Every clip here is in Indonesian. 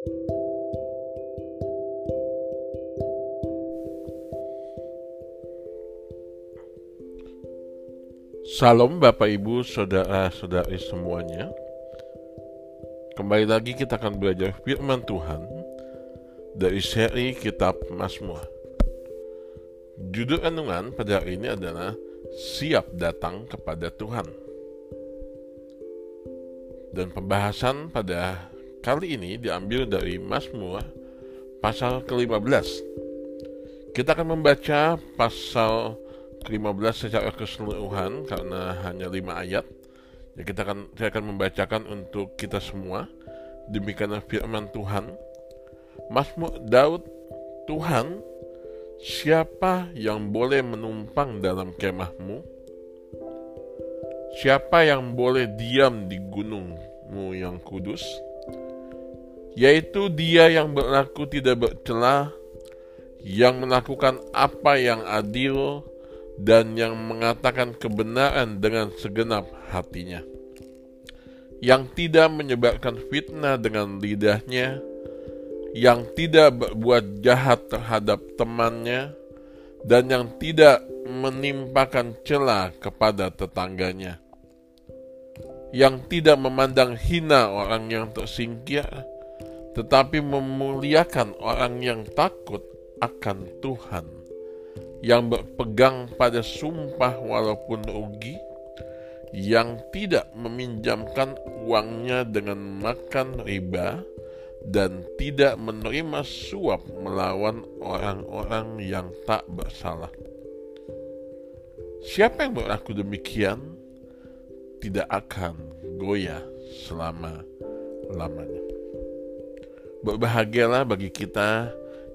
Salam Bapak Ibu, Saudara-saudari semuanya. Kembali lagi kita akan belajar firman Tuhan dari seri Kitab Mazmur. Judul renungan pada hari ini adalah Siap Datang kepada Tuhan. Dan pembahasan pada kali ini diambil dari Mazmur pasal ke-15. Kita akan membaca pasal ke-15 secara keseluruhan karena hanya lima ayat. Ya kita akan saya akan membacakan untuk kita semua. Demikianlah firman Tuhan. Mazmur Daud Tuhan siapa yang boleh menumpang dalam kemahmu? Siapa yang boleh diam di gunungmu yang kudus? Yaitu dia yang berlaku tidak bercelah, yang melakukan apa yang adil, dan yang mengatakan kebenaran dengan segenap hatinya, yang tidak menyebarkan fitnah dengan lidahnya, yang tidak berbuat jahat terhadap temannya, dan yang tidak menimpakan celah kepada tetangganya, yang tidak memandang hina orang yang tersingkir, tetapi memuliakan orang yang takut akan Tuhan yang berpegang pada sumpah walaupun rugi, yang tidak meminjamkan uangnya dengan makan riba, dan tidak menerima suap melawan orang-orang yang tak bersalah. Siapa yang berlaku demikian tidak akan goyah selama-lamanya. Berbahagialah bagi kita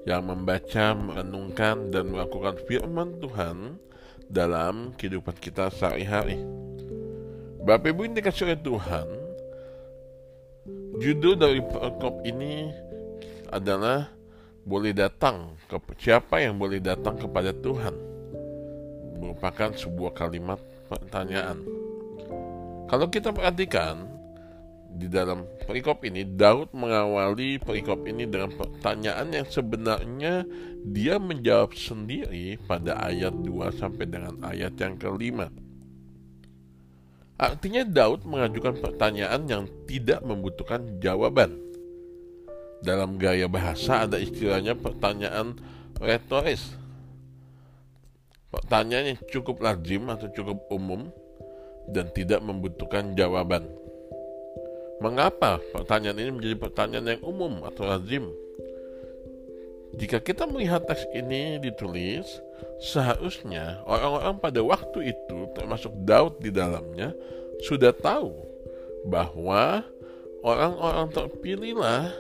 yang membaca, merenungkan, dan melakukan firman Tuhan dalam kehidupan kita sehari-hari. Bapak Ibu ini dikasih oleh Tuhan, judul dari perkop ini adalah boleh datang ke siapa yang boleh datang kepada Tuhan merupakan sebuah kalimat pertanyaan. Kalau kita perhatikan di dalam perikop ini Daud mengawali perikop ini dengan pertanyaan yang sebenarnya dia menjawab sendiri pada ayat 2 sampai dengan ayat yang kelima. Artinya Daud mengajukan pertanyaan yang tidak membutuhkan jawaban. Dalam gaya bahasa ada istilahnya pertanyaan retoris. Pertanyaan yang cukup lazim atau cukup umum dan tidak membutuhkan jawaban. Mengapa pertanyaan ini menjadi pertanyaan yang umum atau lazim? Jika kita melihat teks ini ditulis, seharusnya orang-orang pada waktu itu, termasuk Daud di dalamnya, sudah tahu bahwa orang-orang terpilihlah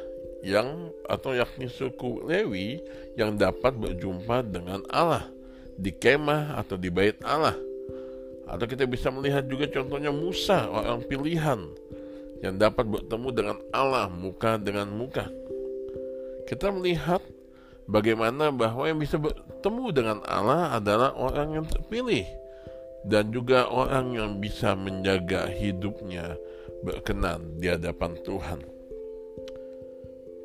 yang atau yakni suku Lewi yang dapat berjumpa dengan Allah di kemah atau di bait Allah. Atau kita bisa melihat juga contohnya Musa, orang pilihan yang dapat bertemu dengan Allah muka dengan muka. Kita melihat bagaimana bahwa yang bisa bertemu dengan Allah adalah orang yang terpilih dan juga orang yang bisa menjaga hidupnya berkenan di hadapan Tuhan.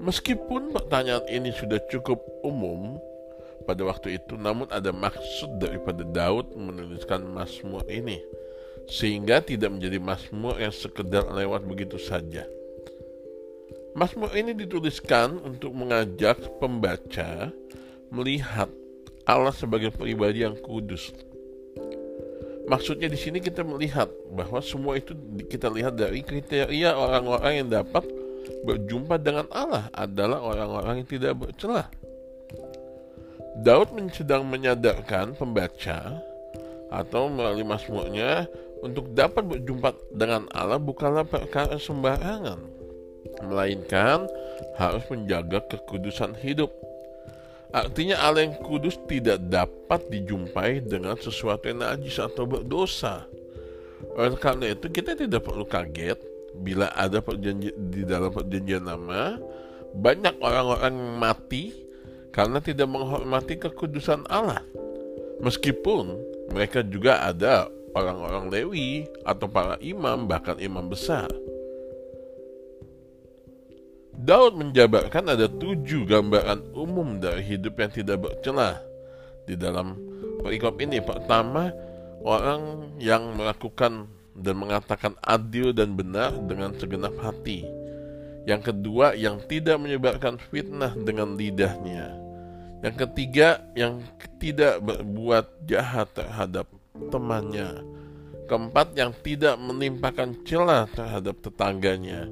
Meskipun pertanyaan ini sudah cukup umum pada waktu itu, namun ada maksud daripada Daud menuliskan Mazmur ini sehingga tidak menjadi Mazmur yang sekedar lewat begitu saja. Mazmur ini dituliskan untuk mengajak pembaca melihat Allah sebagai pribadi yang kudus. Maksudnya di sini kita melihat bahwa semua itu kita lihat dari kriteria orang-orang yang dapat berjumpa dengan Allah adalah orang-orang yang tidak bercelah. Daud sedang menyadarkan pembaca atau melalui Mazmurnya untuk dapat berjumpa dengan Allah bukanlah perkara sembarangan, melainkan harus menjaga kekudusan hidup. Artinya Allah yang kudus tidak dapat dijumpai dengan sesuatu yang najis atau berdosa. Oleh karena itu kita tidak perlu kaget bila ada perjanji, di dalam perjanjian lama banyak orang-orang yang mati karena tidak menghormati kekudusan Allah. Meskipun mereka juga ada orang-orang Lewi atau para imam bahkan imam besar. Daud menjabarkan ada tujuh gambaran umum dari hidup yang tidak bercelah di dalam perikop ini. Pertama, orang yang melakukan dan mengatakan adil dan benar dengan segenap hati. Yang kedua, yang tidak menyebarkan fitnah dengan lidahnya. Yang ketiga, yang tidak berbuat jahat terhadap temannya. Keempat, yang tidak menimpakan celah terhadap tetangganya.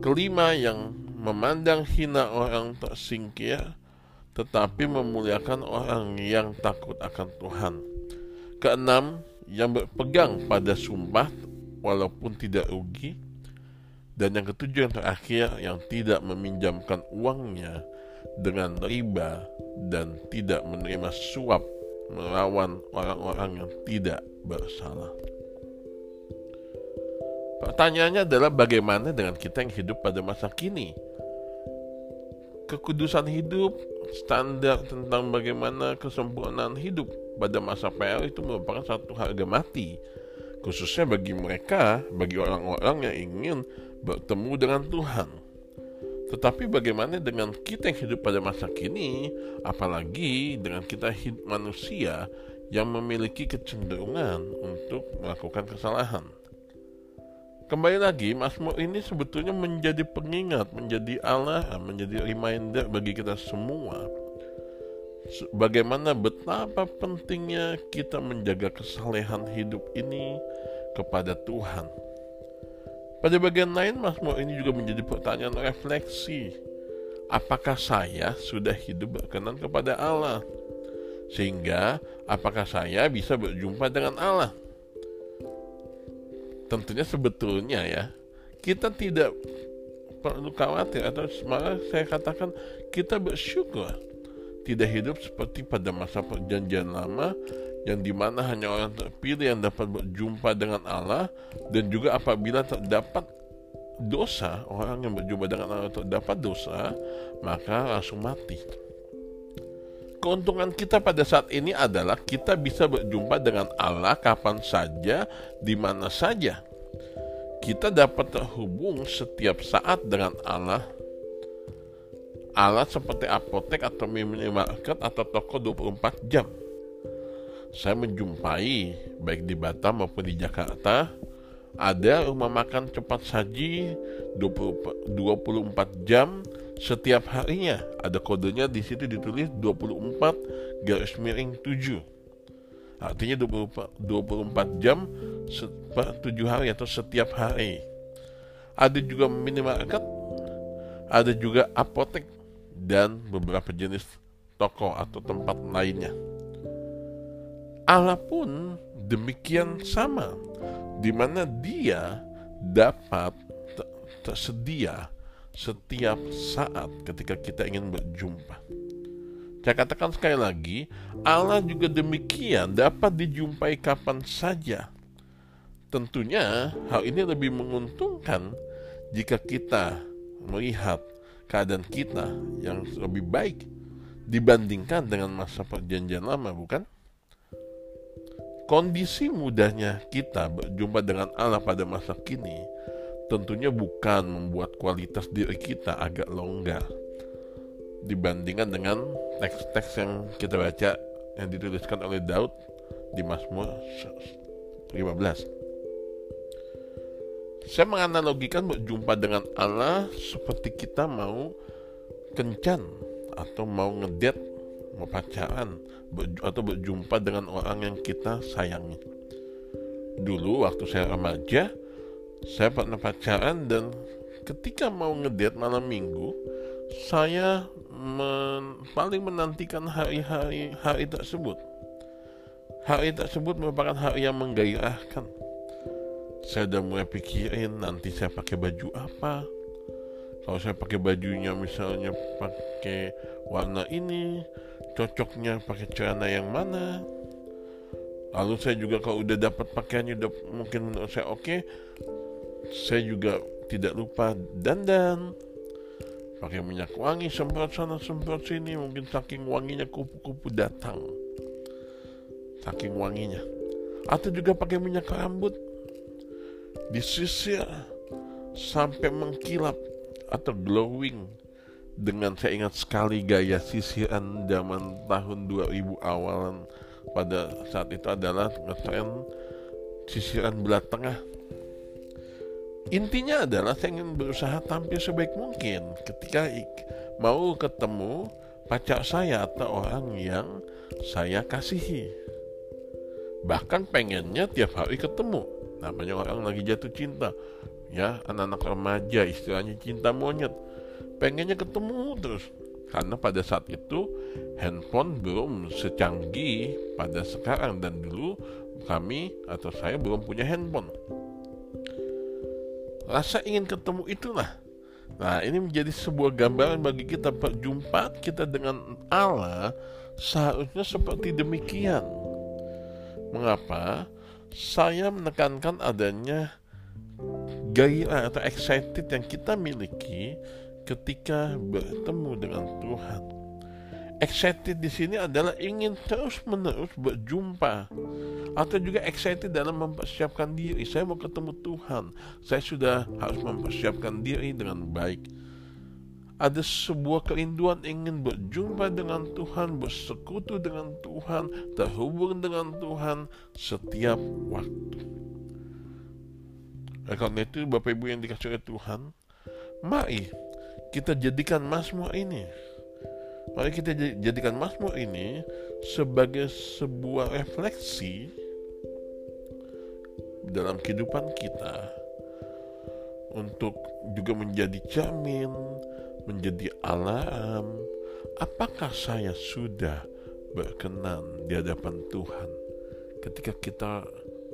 Kelima, yang memandang hina orang tersingkir, tetapi memuliakan orang yang takut akan Tuhan. Keenam, yang berpegang pada sumpah walaupun tidak rugi. Dan yang ketujuh yang terakhir, yang tidak meminjamkan uangnya dengan riba dan tidak menerima suap melawan orang-orang yang tidak bersalah. Pertanyaannya adalah bagaimana dengan kita yang hidup pada masa kini? Kekudusan hidup, standar tentang bagaimana kesempurnaan hidup pada masa PL itu merupakan satu harga mati. Khususnya bagi mereka, bagi orang-orang yang ingin bertemu dengan Tuhan. Tetapi bagaimana dengan kita yang hidup pada masa kini, apalagi dengan kita hidup manusia yang memiliki kecenderungan untuk melakukan kesalahan. Kembali lagi, Mazmur ini sebetulnya menjadi pengingat, menjadi Allah, menjadi reminder bagi kita semua. Bagaimana betapa pentingnya kita menjaga kesalehan hidup ini kepada Tuhan pada bagian lain, Mazmur ini juga menjadi pertanyaan refleksi. Apakah saya sudah hidup berkenan kepada Allah? Sehingga, apakah saya bisa berjumpa dengan Allah? Tentunya sebetulnya ya, kita tidak perlu khawatir atau malah saya katakan kita bersyukur tidak hidup seperti pada masa perjanjian lama yang di mana hanya orang terpilih yang dapat berjumpa dengan Allah dan juga apabila terdapat dosa orang yang berjumpa dengan Allah terdapat dosa maka langsung mati. Keuntungan kita pada saat ini adalah kita bisa berjumpa dengan Allah kapan saja di mana saja. Kita dapat terhubung setiap saat dengan Allah. Allah seperti apotek atau minimarket atau toko 24 jam saya menjumpai baik di Batam maupun di Jakarta ada rumah makan cepat saji 20, 24 jam setiap harinya. Ada kodenya di situ ditulis 24 garis miring 7. Artinya 24, 24 jam per 7 hari atau setiap hari. Ada juga minimarket, ada juga apotek dan beberapa jenis toko atau tempat lainnya. Allah pun demikian sama, di mana Dia dapat tersedia setiap saat ketika kita ingin berjumpa. Saya katakan sekali lagi, Allah juga demikian dapat dijumpai kapan saja. Tentunya hal ini lebih menguntungkan jika kita melihat keadaan kita yang lebih baik dibandingkan dengan masa perjanjian lama, bukan? Kondisi mudahnya kita berjumpa dengan Allah pada masa kini tentunya bukan membuat kualitas diri kita agak longgar dibandingkan dengan teks-teks yang kita baca yang dituliskan oleh Daud di Mazmur 15. Saya menganalogikan berjumpa dengan Allah seperti kita mau kencan atau mau ngedet mau pacaran atau berjumpa dengan orang yang kita sayangi. Dulu waktu saya remaja, saya pernah pacaran dan ketika mau ngedate malam minggu, saya men paling menantikan hari-hari hari tersebut. Hari tersebut merupakan hari yang menggairahkan. Saya udah mulai pikirin nanti saya pakai baju apa, kalau saya pakai bajunya misalnya pakai warna ini cocoknya pakai celana yang mana. Lalu saya juga kalau udah dapat pakaiannya udah mungkin menurut saya oke okay, saya juga tidak lupa dandan. Pakai minyak wangi semprot sana semprot sini mungkin saking wanginya kupu-kupu datang. Saking wanginya. Atau juga pakai minyak rambut. Disisir sampai mengkilap atau glowing. Dengan saya ingat sekali gaya sisiran zaman tahun 2000 awalan pada saat itu adalah ngetren sisiran belah tengah. Intinya adalah saya ingin berusaha tampil sebaik mungkin ketika mau ketemu pacar saya atau orang yang saya kasihi. Bahkan pengennya tiap hari ketemu. Namanya orang lagi jatuh cinta ya anak-anak remaja istilahnya cinta monyet. Pengennya ketemu terus. Karena pada saat itu handphone belum secanggih pada sekarang. Dan dulu kami atau saya belum punya handphone. Rasa ingin ketemu itulah. Nah ini menjadi sebuah gambaran bagi kita. Perjumpaan kita dengan Allah seharusnya seperti demikian. Mengapa? Saya menekankan adanya gairah atau excited yang kita miliki ketika bertemu dengan Tuhan. Excited di sini adalah ingin terus-menerus berjumpa atau juga excited dalam mempersiapkan diri. Saya mau ketemu Tuhan. Saya sudah harus mempersiapkan diri dengan baik. Ada sebuah kerinduan ingin berjumpa dengan Tuhan, bersekutu dengan Tuhan, terhubung dengan Tuhan setiap waktu. Karena itu Bapak Ibu yang dikasih oleh Tuhan, mari kita jadikan Mazmur ini. Mari kita jadikan Mazmur ini sebagai sebuah refleksi dalam kehidupan kita untuk juga menjadi cermin, menjadi alarm apakah saya sudah berkenan di hadapan Tuhan ketika kita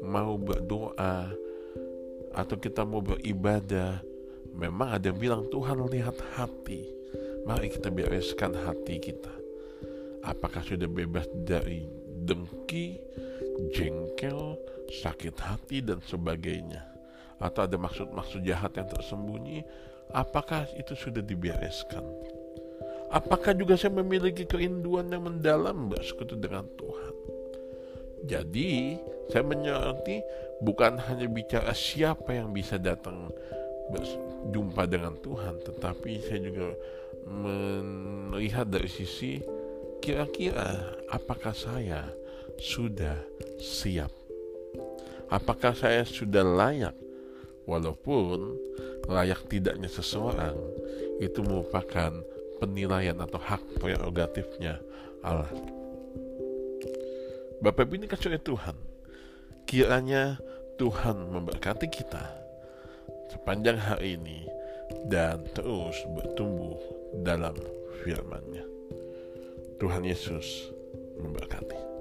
mau berdoa atau kita mau beribadah Memang ada yang bilang Tuhan lihat hati. Mari kita bereskan hati kita. Apakah sudah bebas dari dengki, jengkel, sakit hati dan sebagainya? Atau ada maksud-maksud jahat yang tersembunyi? Apakah itu sudah dibereskan? Apakah juga saya memiliki kerinduan yang mendalam bersekutu dengan Tuhan? Jadi, saya menyoroti bukan hanya bicara siapa yang bisa datang berjumpa dengan Tuhan, tetapi saya juga melihat dari sisi kira-kira apakah saya sudah siap? Apakah saya sudah layak? Walaupun layak tidaknya seseorang itu merupakan penilaian atau hak prerogatifnya Allah. Bapak ini kasih Tuhan. Kiranya Tuhan memberkati kita sepanjang hari ini dan terus bertumbuh dalam firman-Nya. Tuhan Yesus memberkati.